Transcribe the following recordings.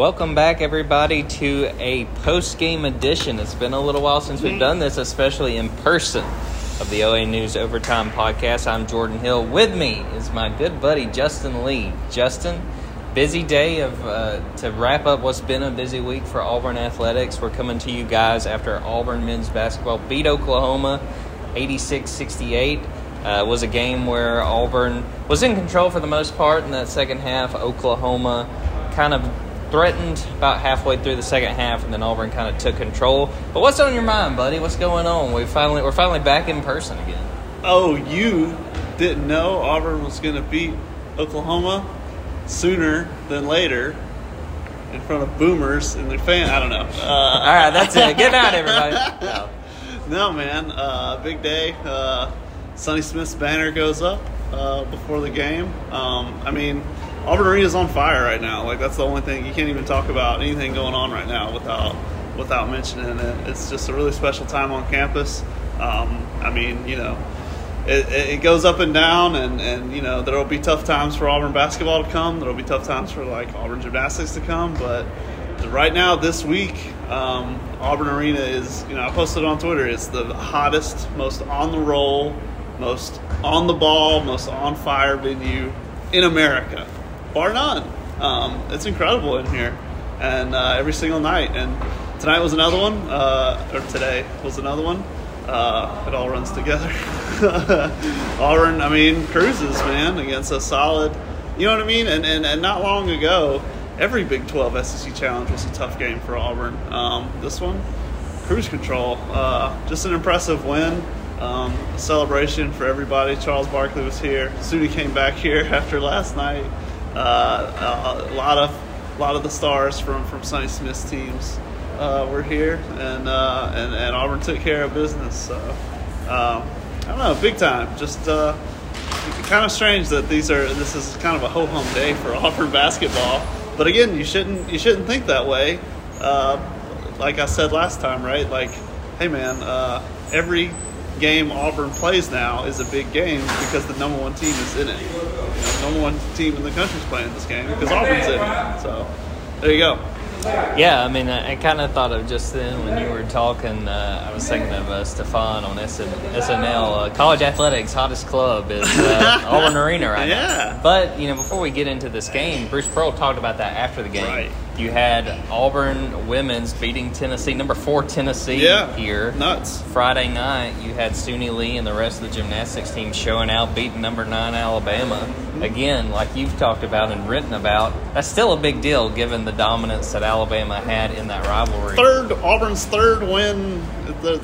Welcome back, everybody, to a post game edition. It's been a little while since we've done this, especially in person, of the OA News Overtime podcast. I'm Jordan Hill. With me is my good buddy, Justin Lee. Justin, busy day of uh, to wrap up what's been a busy week for Auburn athletics. We're coming to you guys after Auburn men's basketball beat Oklahoma 86 68. Uh, was a game where Auburn was in control for the most part in that second half. Oklahoma kind of threatened about halfway through the second half, and then Auburn kind of took control. But what's on your mind, buddy? What's going on? We finally we're finally back in person again. Oh, you didn't know Auburn was going to beat Oklahoma sooner than later in front of boomers and their fan. I don't know. Uh, All right, that's it. Good night, everybody. No. no, man. Uh, big day. Uh, Sonny Smith's banner goes up uh, before the game. Um, I mean, Auburn Arena's on fire right now. Like that's the only thing you can't even talk about anything going on right now without without mentioning it. It's just a really special time on campus. Um, I mean, you know, it, it goes up and down, and, and you know there will be tough times for Auburn basketball to come. There will be tough times for like Auburn gymnastics to come, but right now this week, um, Auburn Arena is you know I posted on Twitter. It's the hottest, most on the roll, most on the ball, most on fire venue in America bar none. Um, it's incredible in here, and uh, every single night. And tonight was another one, uh, or today was another one. Uh, it all runs together. Auburn, I mean, cruises, man, against a solid. You know what I mean? And and, and not long ago, every Big 12 SEC challenge was a tough game for Auburn. Um, this one, cruise control. Uh, just an impressive win. Um, celebration for everybody. Charles Barkley was here. Suni came back here after last night. Uh, a, lot of a lot of the stars from from Sonny Smith's teams uh, were here, and, uh, and and Auburn took care of business. So um, I don't know, big time. Just uh, kind of strange that these are this is kind of a ho hum day for Auburn basketball. But again, you shouldn't you shouldn't think that way. Uh, like I said last time, right? Like, hey man, uh, every game Auburn plays now is a big game because the number one team is in it. You know, number one team in the country is playing this game because Auburn's in it. So there you go. Yeah, I mean, I, I kind of thought of just then when you were talking. Uh, I was thinking of uh, Stefan on SN, SNL. Uh, college athletics hottest club is uh, Auburn Arena right yeah. now. But you know, before we get into this game, Bruce Pearl talked about that after the game. Right. You had Auburn women's beating Tennessee, number four Tennessee yeah, here. Nuts. Friday night, you had Suni Lee and the rest of the gymnastics team showing out, beating number nine Alabama. Again, like you've talked about and written about, that's still a big deal given the dominance that Alabama had in that rivalry. Third Auburn's third win,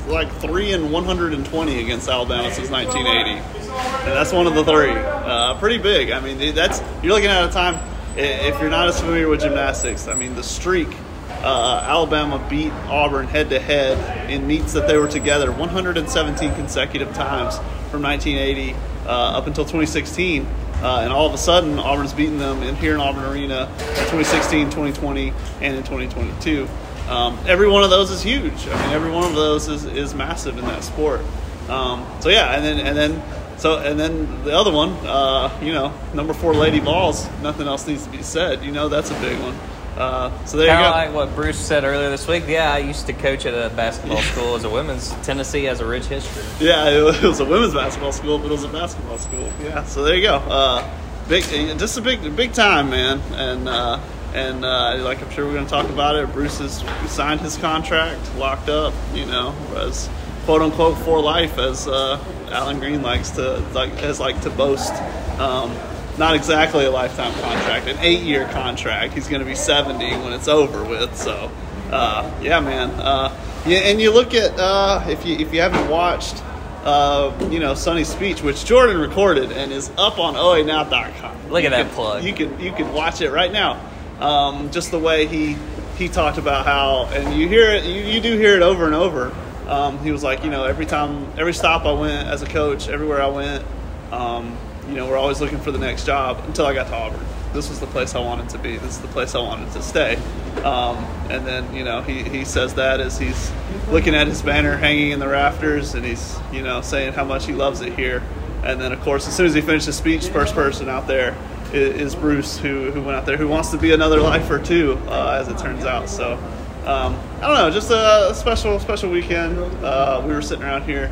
like three and one hundred and twenty against Alabama since nineteen eighty, and that's one of the three. Uh, pretty big. I mean, that's you're looking at a time if you're not as familiar with gymnastics, I mean, the streak, uh, Alabama beat Auburn head to head in meets that they were together 117 consecutive times from 1980 uh, up until 2016. Uh, and all of a sudden, Auburn's beating them in here in Auburn Arena in 2016, 2020, and in 2022. Um, every one of those is huge. I mean, every one of those is, is massive in that sport. Um, so yeah, and then and then so, and then the other one, uh, you know, number four Lady Vols. Nothing else needs to be said. You know, that's a big one. Uh, so there Kinda you go. like what Bruce said earlier this week. Yeah, I used to coach at a basketball school as a women's. Tennessee has a rich history. Yeah, it was a women's basketball school, but it was a basketball school. Yeah, so there you go. Uh, big, just a big, big time, man. And uh, and uh, like I'm sure we're going to talk about it. Bruce has signed his contract, locked up. You know, as quote unquote for life, as uh, Allen Greene likes to like has like to boast. Um, not exactly a lifetime contract, an eight-year contract. He's going to be 70 when it's over with. So, uh, yeah, man. Uh, yeah, and you look at uh, if you if you haven't watched, uh, you know, Sonny's speech, which Jordan recorded and is up on OANow.com. Look at that can, plug. You can you can watch it right now. Um, just the way he he talked about how, and you hear it, you, you do hear it over and over um, he was like, you know, every time, every stop I went as a coach, everywhere I went, um, you know, we're always looking for the next job until I got to Auburn. This was the place I wanted to be. This is the place I wanted to stay. Um, and then, you know, he, he says that as he's looking at his banner hanging in the rafters and he's, you know, saying how much he loves it here. And then, of course, as soon as he finished his speech, first person out there is, Bruce, who who went out there, who wants to be another lifer too, uh, as it turns out. So um, I don't know, just a special special weekend. Uh, we were sitting around here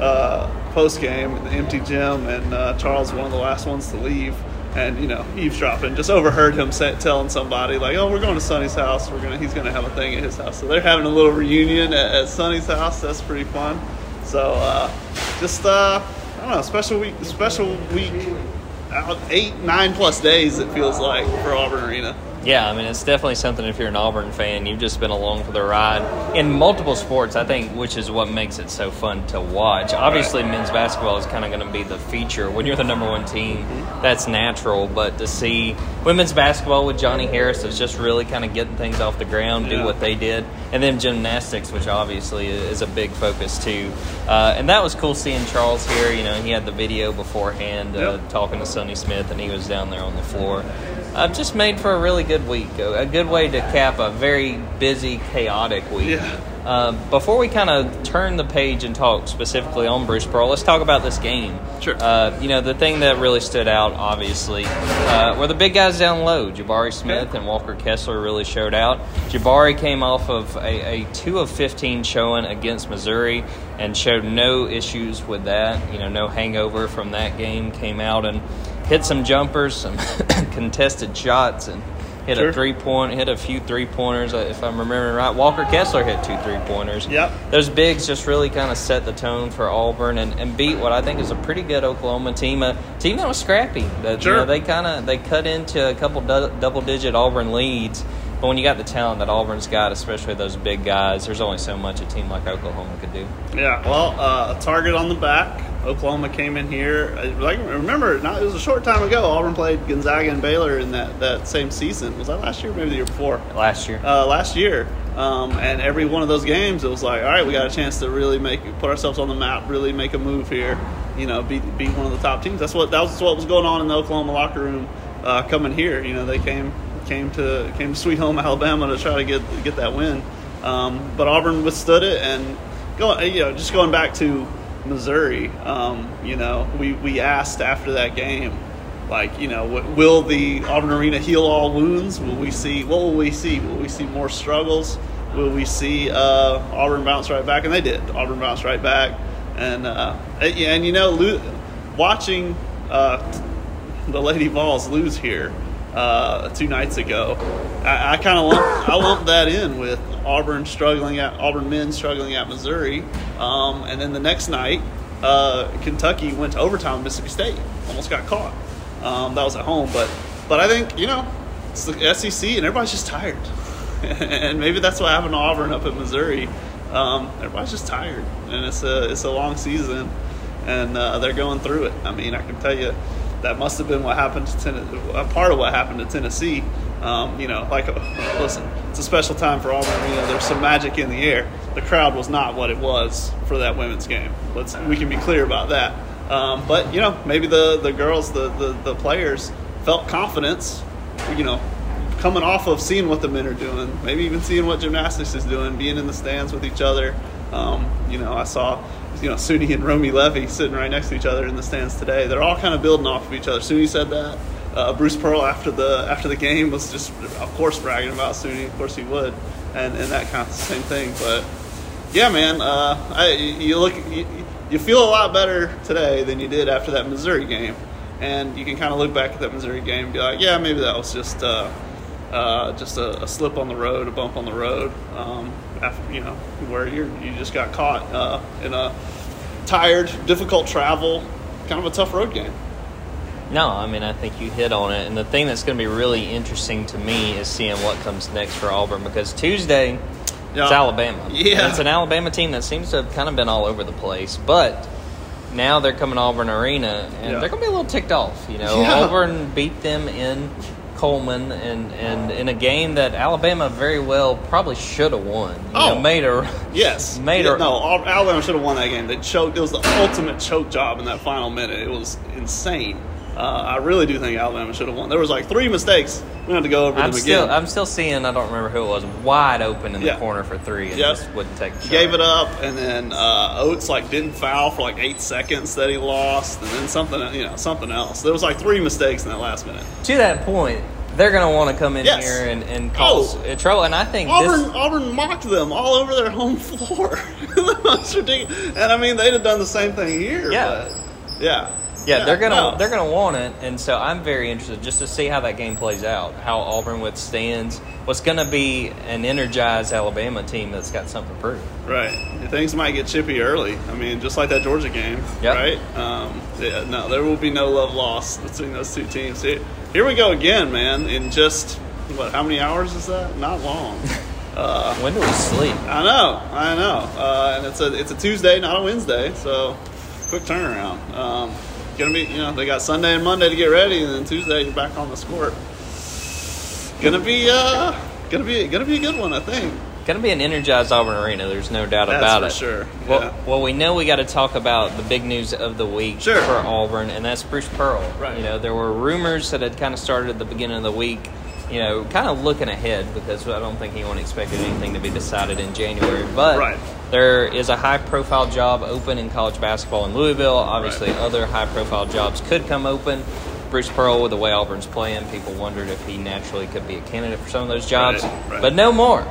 uh, post game in the empty gym, and uh, Charles one of the last ones to leave. And you know, eavesdropping, just overheard him say, telling somebody like, "Oh, we're going to Sonny's house. We're gonna, he's gonna have a thing at his house." So they're having a little reunion at, at Sonny's house. That's pretty fun. So uh, just uh, I don't know, special week, special week, out eight, nine plus days. It feels like for Auburn Arena. Yeah, I mean, it's definitely something if you're an Auburn fan, you've just been along for the ride. In multiple sports, I think, which is what makes it so fun to watch. Obviously, men's basketball is kind of going to be the feature. When you're the number one team, that's natural. But to see women's basketball with Johnnie Harris is just really kind of getting things off the ground, do what they did. And then gymnastics, which obviously is a big focus too. Uh, and that was cool seeing Charles here. You know, he had the video beforehand uh, Yep. talking to Sonny Smith, and he was down there on the floor. Uh, just made for a really good week. A, a good way to cap a very busy, chaotic week. Yeah. Uh, before we kind of turn the page and talk specifically on Bruce Pearl, let's talk about this game. Sure. Uh, you know, the thing that really stood out, obviously, uh, were the big guys down low. Jabari Smith and Walker Kessler really showed out. Jabari came off of a, a 2 of 15 showing against Missouri and showed no issues with that. You know, no hangover from that game. Came out and hit some jumpers, some contested shots, and hit Sure. a three point, hit a few three pointers, uh, if I'm remembering right. Walker Kessler hit two three pointers. Yep. Those bigs just really kind of set the tone for Auburn and, and beat what I think is a pretty good Oklahoma team, a team that was scrappy. That you Sure. know, they kind of they cut into a couple du- double digit Auburn leads. But when you got the talent that Auburn's got, especially those big guys, there's only so much a team like Oklahoma could do. Yeah, well, uh, a target on the back. Oklahoma came in here. uh, Like remember, not, it was a short time ago. Auburn played Gonzaga and Baylor in that, that same season. Was that last year? Maybe the year before. Last year, Uh, last year, um, and every one of those games, it was like, all right, we got a chance to really make put ourselves on the map, really make a move here. You know, beat beat one of the top teams. That's what that was what was going on in the Oklahoma locker room uh, coming here. You know, they came came to came to Sweet Home Alabama to try to get get that win, um, but Auburn withstood it. And going, you know, just going back to Missouri, um, you know, we we asked after that game like you know will the auburn arena heal all wounds? Will we see what will we see? Will we see more struggles? Will we see uh, auburn bounce right back? And they did. Auburn bounced right back. And uh, and, and you know lo- watching uh, the Lady Vols lose here uh, two nights ago i, I kind of lump, i lumped that in with auburn struggling at auburn men struggling at missouri um, and then the next night uh, kentucky went to overtime mississippi state almost got caught um, that was at home, but but I think you know it's the SEC and everybody's just tired, and maybe that's what happened to Auburn up in Missouri. Um, everybody's just tired, and it's a it's a long season, and uh, they're going through it. I mean, I can tell you that must have been what happened to Tennessee, a part of what happened to Tennessee. Um, you know, like listen, it's a special time for Auburn. You know, there's some magic in the air. The crowd was not what it was for that women's game. Let's we can be clear about that. Um, but you know, maybe the the girls, the, the the players felt confidence. You know, coming off of seeing what the men are doing, maybe even seeing what gymnastics is doing, being in the stands with each other. Um, you know, I saw you know Suni and Romy Levy sitting right next to each other in the stands today. They're all kind of building off of each other. Suni said that. Uh, Bruce Pearl after the after the game was just of course bragging about Suni. Of course he would, and and that kind of same thing. But yeah, man, uh, I, you look you, you feel a lot better today than you did after that Missouri game, and you can kind of look back at that Missouri game and be like, yeah, maybe that was just uh, uh, just a, a slip on the road, a bump on the road. Um, after you know where you you just got caught uh, in a tired, difficult travel, kind of a tough road game. No, I mean I think you hit on it, and the thing that's going to be really interesting to me is seeing what comes next for Auburn because Tuesday it's Alabama. Yeah. And it's an Alabama team that seems to have kind of been all over the place, but now they're coming to Auburn Arena, and Yeah. they're going to be a little ticked off. You know, Yeah. Auburn beat them in Coleman, and and in a game that Alabama very well probably should have won. You know, Oh. made her. Yes. Made her- no, Alabama should have won that game. They choked. It was the ultimate choke job in that final minute. It was insane. Uh, I really do think Alabama should have won. There was like three mistakes. We had to go over I'm them still again. I'm still seeing I don't remember who it was wide open in the Yeah. corner for three and Yep. just wouldn't take the shot. Gave it up, and then uh, Oats like didn't foul for like eight seconds that he lost, and then something you know something else. There was like three mistakes in that last minute. To that point, they're going to want to come in Yes. here and, and cause Oh. trouble. And I think Auburn this. Auburn mocked them all over their home floor. That's ridiculous. And I mean, they'd have done the same thing here. Yeah. but yeah. Yeah, they're gonna no. they're gonna want it, and so I'm very interested just to see how that game plays out, how Auburn withstands what's gonna be an energized Alabama team that's got something to prove. Right. Things might get chippy early. I mean, just like that Georgia game, Yep. right? Um, yeah, no, there will be no love lost between those two teams. Here, here we go again, man. In just what? How many hours is that? Not long. Uh, When do we sleep? I know, I know. Uh, and it's a it's a Tuesday, not a Wednesday, so quick turnaround. Um, gonna be, you know, they got Sunday and Monday to get ready, and then Tuesday you're back on the court. Gonna be uh, gonna be gonna be a good one, I think. Gonna be an energized Auburn arena. There's no doubt That's about for it. sure, Well, well, we know we got to talk about the big news of the week Sure. for Auburn, and that's Bruce Pearl. Right. You know, there were rumors that had kind of started at the beginning of the week. You know, kind of looking ahead because I don't think anyone expected anything to be decided in January. But Right. There is a high-profile job open in college basketball in Louisville. Obviously, Right. other high-profile jobs could come open. Bruce Pearl, with the way Auburn's playing, people wondered if he naturally could be a candidate for some of those jobs. Right, right. But no more.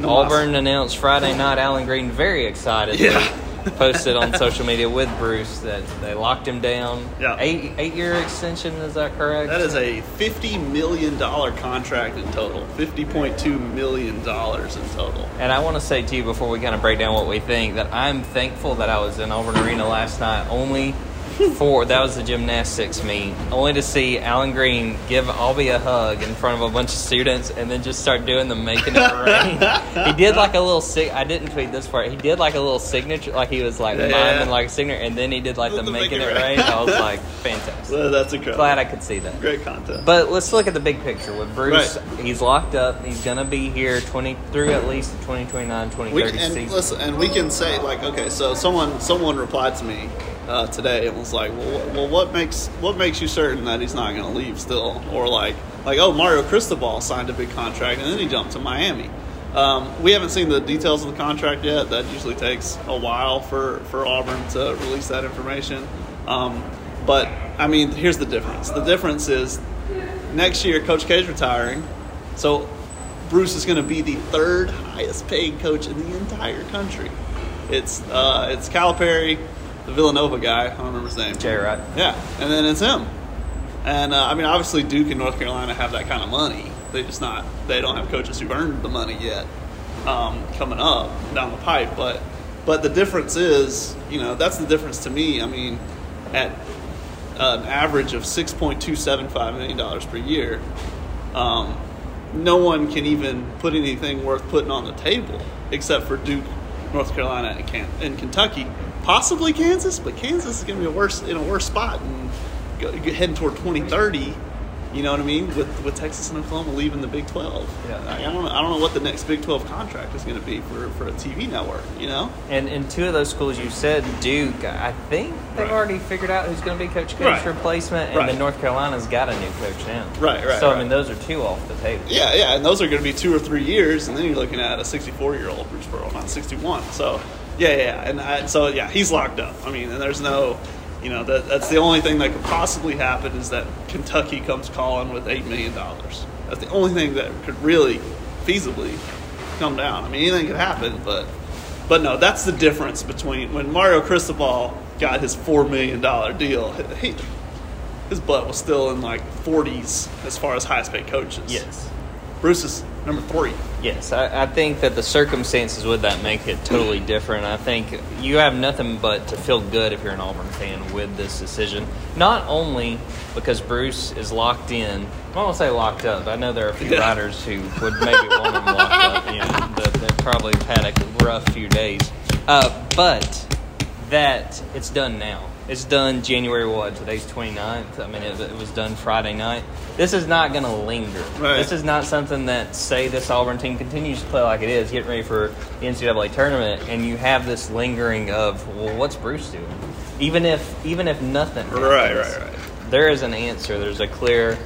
No Auburn announced Friday night. Allen Greene very excited. Yeah. Posted on social media with Bruce that they locked him down. Yeah. Eight eight year extension. Is that correct? That is a fifty million dollar contract in total. Fifty point two million dollars in total. And I want to say to you before we kind of break down what we think that I'm thankful that I was in Auburn Arena last night only for that was the gymnastics meet only to see Allen Greene give Aubie a hug in front of a bunch of students and then just start doing the making it rain. he did like a little sig. I didn't tweet this part. He did like a little signature, like he was like Yeah. miming like a signature, and then he did like the, The making it rain. Rain. I was like fantastic. Well, that's incredible. Glad I could see that. Great content. But let's look at the big picture with Bruce. Right. He's locked up. He's going to be here 20 through at least the 2029 2030 we, and season. listen, and we can say like, okay, so someone someone replied to me uh, today and was like, well, well, what makes what makes you certain that he's not going to leave still, or like like oh Mario Cristobal signed a big contract and then he jumped to Miami. Um, we haven't seen the details of the contract yet. That usually takes a while for for Auburn to release that information. Um, but I mean, here's the difference. The difference is next year, Coach K is retiring, so Bruce is going to be the third highest paid coach in the entire country. It's uh, it's Calipari, the Villanova guy. I don't remember his name. Jay Wright. Yeah, and then it's him. And uh, I mean, obviously Duke and North Carolina have that kind of money. They just not. They don't have coaches who've earned the money yet. Um, coming up down the pipe, but but the difference is, you know, that's the difference to me. I mean, at an average of six point two seven five million dollars per year, um, no one can even put anything worth putting on the table except for Duke, North Carolina, and, Can- and Kentucky, possibly Kansas. But Kansas is going to be a worse in a worse spot and go, heading toward twenty thirty. You know what I mean? With with Texas and Oklahoma leaving the Big Twelve, Yeah. I, I don't know, I don't know what the next Big Twelve contract is going to be for for a TV network. You know? And in two of those schools you said, Duke, I think they've Right. already figured out who's going to be Coach K's Right. replacement, and Right. then North Carolina's got a new coach now. Right, right, So, I mean, those are two off the table. Yeah, yeah, and those are going to be two or three years, and then you're looking at a 64 year old Bruce Pearl, not 61. So, yeah, yeah, and I, so yeah, he's locked up. I mean, and there's no, you know, that that's the only thing that could possibly happen is that Kentucky comes calling with eight million dollars. That's the only thing that could really feasibly come down. I mean, anything could happen, but but no, that's the difference between when Mario Cristobal got his four million dollar deal. He, his butt was still in like 40s as far as highest paid coaches. Yes. Bruce is number three. Yes, I, I think that the circumstances with that make it totally different. I think you have nothing but to feel good if you're an Auburn fan with this decision. Not only because Bruce is locked in, I won't say locked up. I know there are a few writers who would maybe want him locked up. You know, that probably had a rough few days. Uh, but that it's done now. It's done January what? Today's 29th. I mean, it, it was done Friday night. This is not going to linger. Right. This is not something that say this Auburn team continues to play like it is, getting ready for the NCAA tournament, and you have this lingering of, well, what's Bruce doing? Even if even if nothing, Right, right, right. there is an answer. There's a clear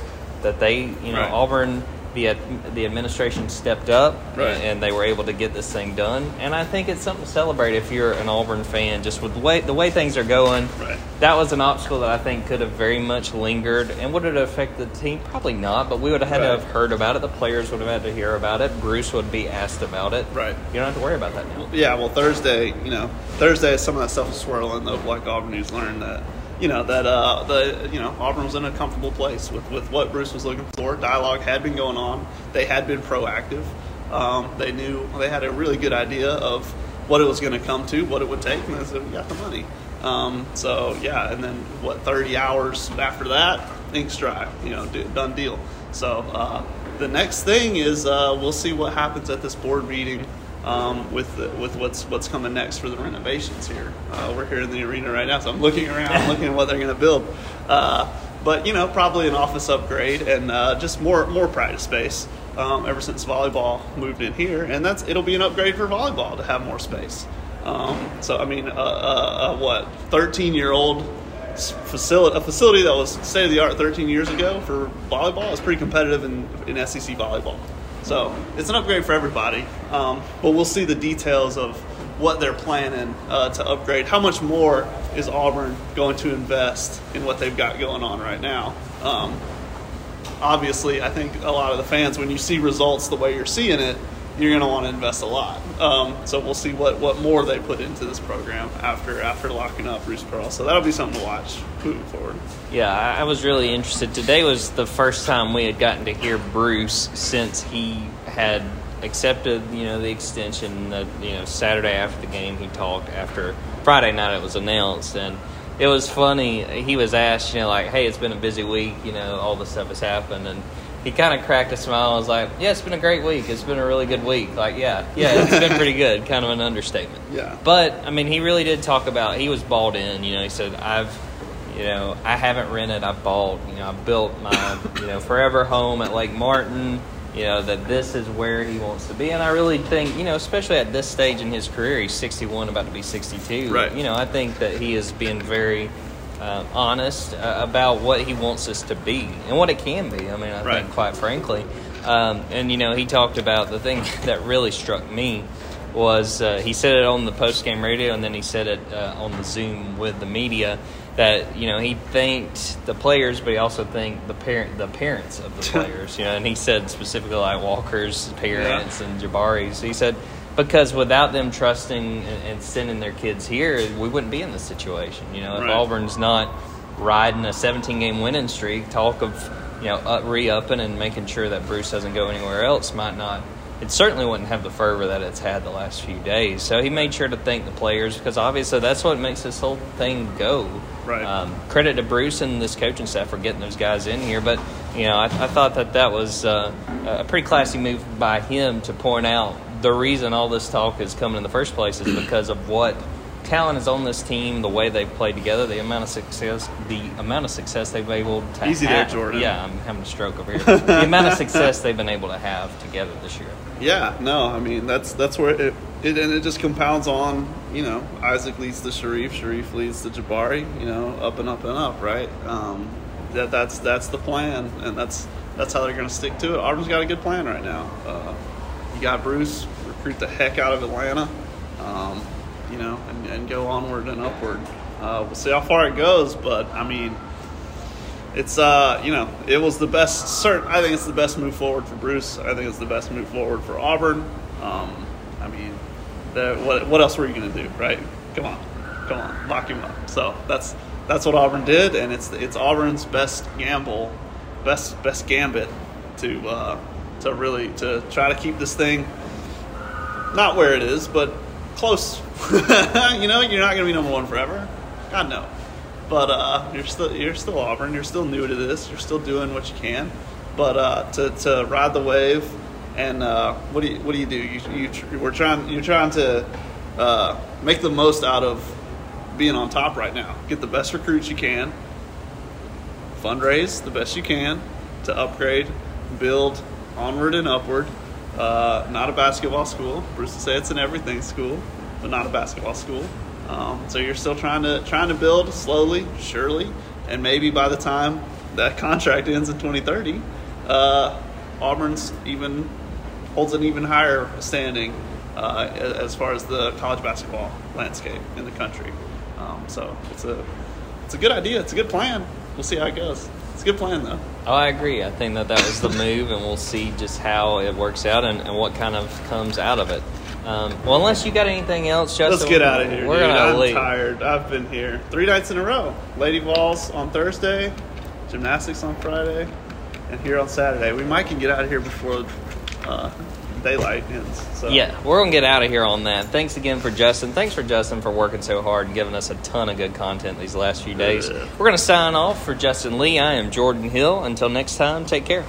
that they, you know, Right. Auburn, the the administration stepped up Right. and they were able to get this thing done. And I think it's something to celebrate if you're an Auburn fan. Just with the way the way things are going, Right. that was an obstacle that I think could have very much lingered. And would it affect the team? Probably not. But we would have had to have heard about it. The players would have had to hear about it. Bruce would be asked about it. Right. You don't have to worry about that now. Yeah, well, Thursday, you know, Thursday, some of that stuff is swirling. Though, like Auburn News learned that, you know, that uh, the you know Auburn was in a comfortable place with with what Bruce was looking for. Dialogue had been going on. They had been proactive. Um, they knew they had a really good idea of what it was going to come to, what it would take, and they said, "We got the money." Um, so yeah, and then what? Thirty hours after that, ink's dry. You know, do, done deal. So uh, the next thing is uh, we'll see what happens at this board meeting um, with the, with what's what's coming next for the renovations here. Uh, we're here in the arena right now, so I'm looking around, looking at what they're going to build. Uh, but you know, probably an office upgrade and uh, just more more practice space. Um, ever since volleyball moved in here, and that's it'll be an upgrade for volleyball to have more space. Um, so I mean, uh, what 13 year old facility, a facility that was state of the art 13 years ago for volleyball is pretty competitive in, in SEC volleyball. So it's an upgrade for everybody. Um, but we'll see the details of what they're planning uh, to upgrade. How much more is Auburn going to invest in what they've got going on right now? Um, obviously, I think a lot of the fans, when you see results the way you're seeing it, you're going to want to invest a lot. Um, so we'll see what, what more they put into this program after after locking up Bruce Pearl. So that'll be something to watch moving forward. Yeah, I was really interested. Today was the first time we had gotten to hear Bruce since he had accepted, you know, the extension. The you know Saturday after the game, he talked. After Friday night, it was announced, and it was funny. He was asked, you know, like, "Hey, it's been a busy week. You know, all this stuff has happened," and he kind of cracked a smile. and was like, "Yeah, it's been a great week. It's been a really good week. Like, yeah, yeah, it's been pretty good. Kind of an understatement." Yeah. But I mean, he really did talk about. He was balled in. You know, he said, "I've, you know, I haven't rented. I've bought. You know, I've built my, you know, forever home at Lake Martin. You know that this is where he wants to be, and I really think, you know, especially at this stage in his career, he's 61, about to be 62. Right. You know, I think that he is being very uh, honest uh, about what he wants us to be and what it can be. I mean, I Right. think, quite frankly, um, and you know, he talked about the thing that really struck me was uh, he said it on the post game radio, and then he said it uh, on the Zoom with the media that you know he thanked the players, but he also thanked the parent the parents of the players. You know, and he said specifically like Walker's parents and Jabari's. He said because without them trusting and, sending their kids here, we wouldn't be in this situation. You know, if Right. Auburn's not riding a 17 game winning streak, talk of you know re-upping and making sure that Bruce doesn't go anywhere else might not. It certainly wouldn't have the fervor that it's had the last few days. So he made sure to thank the players because obviously that's what makes this whole thing go. Right. Um, credit to Bruce and this coaching staff for getting those guys in here, but you know I, I thought that that was uh, a pretty classy move by him to point out the reason all this talk is coming in the first place is because of what talent is on this team, the way they've played together, the amount of success, the amount of success they've been able to Easy there, have. Jordan. Yeah, I'm having a stroke over here. the amount of success they've been able to have together this year. Yeah, no, I mean that's that's where it, it and it just compounds on. You know, Isaac leads to Sharife, Sharife leads to Jabari. You know, up and up and up, right? Um, that that's that's the plan, and that's that's how they're going to stick to it. Auburn's got a good plan right now. Uh, you got Bruce recruit the heck out of Atlanta, um, you know, and, and go onward and upward. Uh, we'll see how far it goes, but I mean, it's uh you know it was the best certain i think it's the best move forward for bruce. I think it's the best move forward for auburn. Um i mean the, what, what else were you going to do right? Come on come on lock him up. So that's that's what auburn did and it's it's auburn's best gamble best best gambit to uh to really to try to keep this thing not where it is but close you know you're not going to be number one forever god no but uh, you're still you're still Auburn. You're still new to this. You're still doing what you can. But uh, to, to ride the wave, and uh, what do you what do you do? You, you tr- we're trying you're trying to uh, make the most out of being on top right now. Get the best recruits you can. Fundraise the best you can to upgrade, build onward and upward. Uh, not a basketball school. Bruce would say it's an everything school, but not a basketball school. Um, so you're still trying to trying to build slowly, surely, and maybe by the time that contract ends in 2030, uh, Auburn's even holds an even higher standing uh, as far as the college basketball landscape in the country. Um, so it's a it's a good idea. It's a good plan. We'll see how it goes. It's a good plan though. Oh, I agree. I think that that was the move, and we'll see just how it works out and, and what kind of comes out of it. Um, well, unless you got anything else, Justin, Let's get out of here. We're dude. gonna I'm leave. tired. I've been here three nights in a row. Lady Vols on Thursday, gymnastics on Friday, and here on Saturday. We might can get out of here before uh, daylight ends. So Yeah, we're gonna get out of here on that. Thanks again for Justin. Thanks for Justin for working so hard and giving us a ton of good content these last few days. Yeah. We're gonna sign off for Justin Lee. I am Jordan Hill. Until next time, take care.